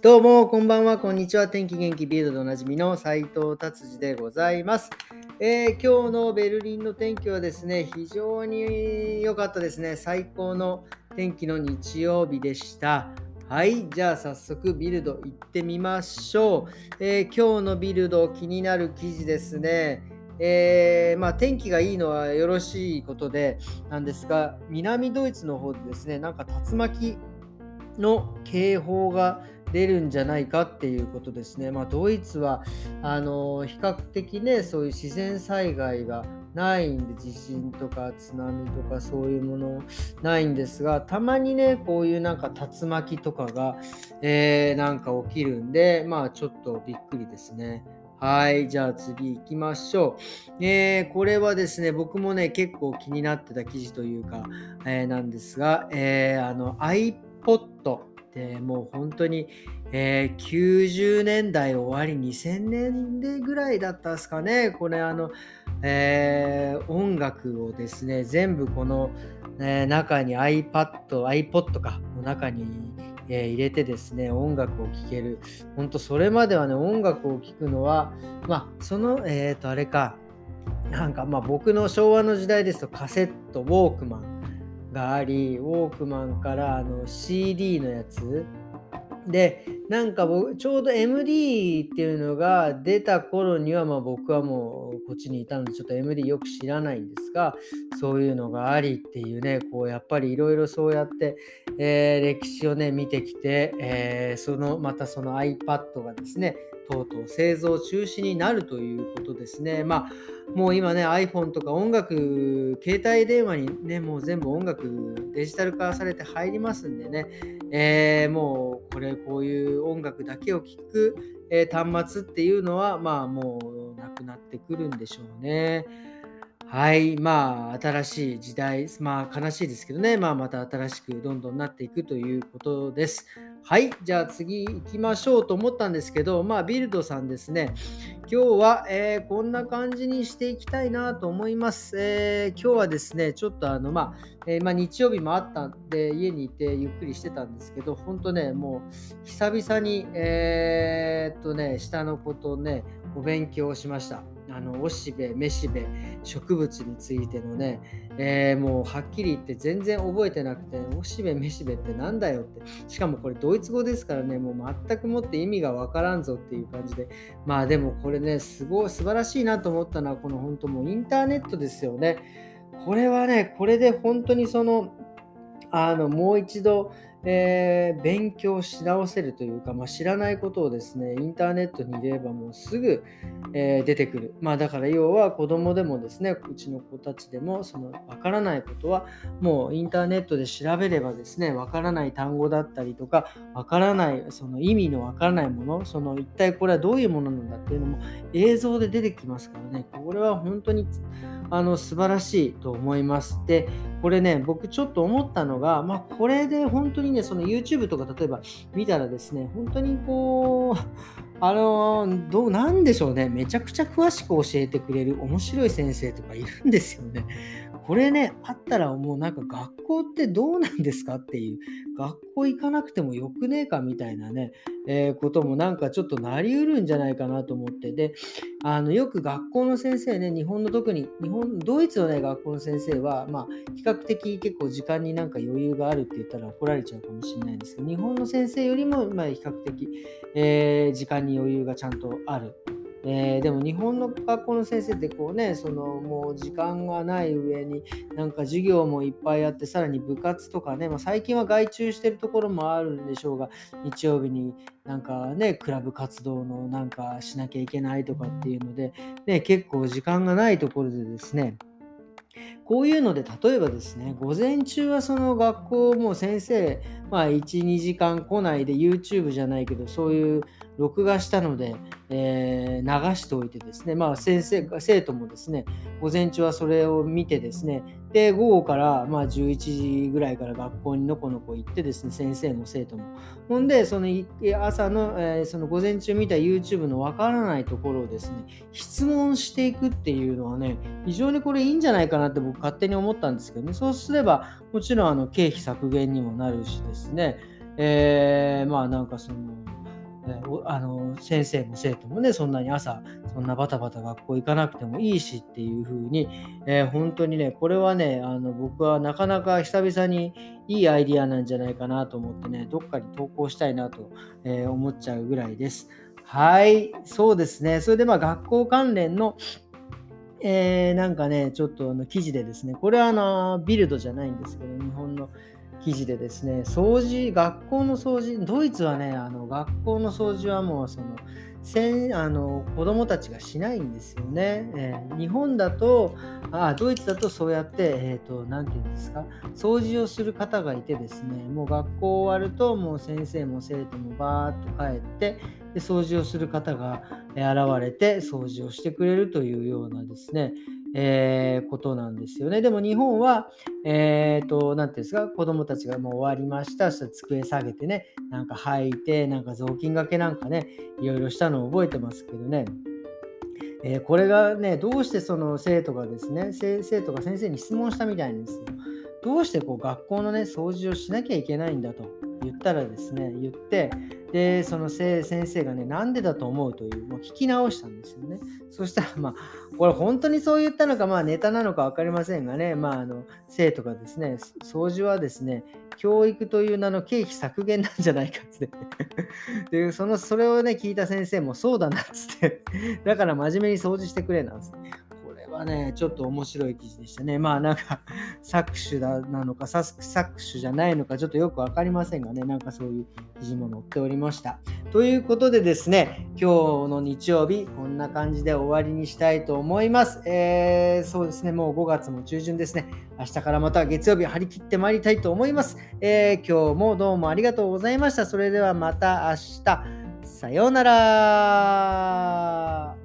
どうも、こんばんは、こんにちは。天気元気ビルドでおなじみの斉藤達治でございます、えー、今日のベルリンの天気はですね、非常に良かったですね。最高の天気の日曜日でした。はい、じゃあ早速ビルド行ってみましょう。えー、今日のビルド気になる記事ですね。えー、まあ、天気がいいのはよろしいことでなんですが、南ドイツの方でですね、なんか竜巻の警報が出るんじゃないかっていうことですね。まあ、ドイツはあの比較的ねそういう自然災害がないんで地震とか津波とかそういうものないんですがたまにねこういうなんか竜巻とかが、えー、なんか起きるんでまあちょっとびっくりですね。はい。じゃあ次行きましょう。えー、これはですね、僕もね、結構気になってた記事というか、えー、なんですが、えー、あの iPod でもう本当に、えー、90年代終わり2000年でぐらいだったですかね。これあの、えー、音楽をですね全部この、えー、中に iPad、iPod かの中に、え、入れてですね音楽を聴ける。本当それまではね音楽を聴くのはまあそのえっ、とあれかなんかまあ僕の昭和の時代ですとカセットウォークマンがありウォークマンからあの CD のやつ。でなんか僕ちょうど MD っていうのが出た頃にはまあ僕はもうこっちにいたのでちょっと MD よく知らないんですがそういうのがありっていうねこうやっぱりいろいろそうやって、えー、歴史をね見てきて、えー、そのまたその iPad がですねとうとう製造中止になるということですね。まあもう今ね iPhone とか音楽携帯電話にねもう全部音楽デジタル化されて入りますんでね、えー、もうこれこういう音楽だけを聴く、えー、端末っていうのはまあもうなくなってくるんでしょうね。はい、まあ、新しい時代、まあ、悲しいですけどね、まあ、また新しくどんどんなっていくということです。はい、じゃあ次行きましょうと思ったんですけど、まあ、ビルドさんですね、今日は、えー、こんな感じにしていきたいなと思います。えー、今日はですね、ちょっとあの、まあ、えー、まあ、日曜日もあったんで、家にいてゆっくりしてたんですけど、本当ね、もう久々に、えー、っとね、下の子とね、お勉強しました。あのおしべ、めしべ、植物についてのね、えー、もうはっきり言って全然覚えてなくて、おしべ、めしべってなんだよって、しかもこれドイツ語ですからね、もう全くもって意味がわからんぞっていう感じで、まあでもこれね、すごい素晴らしいなと思ったのは、この本当もうインターネットですよね。これはね、これで本当にその、あのもう一度、えー、勉強し直せるというか、まあ、知らないことをですね、インターネットに入れればもうすぐ、えー、出てくる。まあだから要は子供でもですね、うちの子たちでもそのわからないことはもうインターネットで調べればですね、わからない単語だったりとか、わからないその意味のわからないもの、その一体これはどういうものなんだっていうのも映像で出てきますからね、これは本当にあの素晴らしいと思います。で、これね、僕ちょっと思ったのが、まあ、これで本当にね、その YouTube とか例えば見たらですね、本当にこう、あのどうなんでしょうね、めちゃくちゃ詳しく教えてくれる面白い先生とかいるんですよね。これね、あったらもうなんか学校ってどうなんですかっていう、学校行かなくてもよくねえかみたいなね、えー、こともなんかちょっとなりうるんじゃないかなと思って、で、あのよく学校の先生ね、日本の特に、日本、ドイツのね、学校の先生は、まあ、比較的結構時間になんか余裕があるって言ったら怒られちゃうかもしれないんですけど、日本の先生よりも、まあ、比較的、えー、時間に余裕がちゃんとある。えー、でも日本の学校の先生ってこうねそのもう時間がない上になんか授業もいっぱいあってさらに部活とかね、まあ、最近は外注してるところもあるんでしょうが日曜日になんかねクラブ活動のなんかしなきゃいけないとかっていうので、ね、結構時間がないところでですねこういうので例えばですね午前中はその学校も先生まあ12時間来ないで YouTube じゃないけどそういう録画したので、えー、流しておいてですね、まあ、先生、生徒もですね、午前中はそれを見てですね、で、午後から、まあ、11時ぐらいから学校にのこのこ行ってですね、先生も生徒も。ほんで、その朝の、えー、その午前中見た YouTube のわからないところをですね、質問していくっていうのはね、非常にこれいいんじゃないかなって僕勝手に思ったんですけどね、そうすれば、もちろんあの経費削減にもなるしですね、えー、まあなんかその、あの先生も生徒もねそんなに朝そんなバタバタ学校行かなくてもいいしっていう風に、えー、本当にねこれはねあの僕はなかなか久々にいいアイディアなんじゃないかなと思ってねどっかに投稿したいなと、えー、思っちゃうぐらいです。はい、そうですね。それでまあ学校関連のえー、なんかね、ちょっとあの記事でですね、これはあのビルドじゃないんですけど、日本の記事でですね、掃除、学校の掃除、ドイツはね、あの学校の掃除はもうその、せんあの子供たちがしないんですよね。えー、日本だとあ、ドイツだとそうやって、えーと、て言うんですか、掃除をする方がいてですね、もう学校終わると、もう先生も生徒もバーッと帰って、で掃除をする方が現れて掃除をしてくれるというようなですね、えー、ことなんですよね。でも日本は、えっ、ー、と、なんていうんですか、子供たちがもう終わりました。したら机下げてね、なんか吐いて、なんか雑巾がけなんかね、いろいろしたのを覚えてますけどね。えー、これがね、どうしてその生徒がですね、生徒が先生に質問したみたいなんですよ。どうしてこう学校のね、掃除をしなきゃいけないんだと言ったらですね、言って、で、その先生がね、なんでだと思うという、もう聞き直したんですよね。そしたら、まあ、これ本当にそう言ったのか、まあネタなのか分かりませんがね、まあ、あの生徒がですね、掃除はですね、教育という名の経費削減なんじゃないかって。で、その、それをね、聞いた先生もそうだなっつって、だから真面目に掃除してくれなんつって。はね、ちょっと面白い記事でしたね。まあなんか、搾取だなのか、搾取じゃないのか、ちょっとよく分かりませんがね、なんかそういう記事も載っておりました。ということでですね、今日の日曜日、こんな感じで終わりにしたいと思います。えー、そうですね、もう5月も中旬ですね。明日からまた月曜日張り切ってまいりたいと思います。えー、今日もどうもありがとうございました。それではまた明日。さようなら。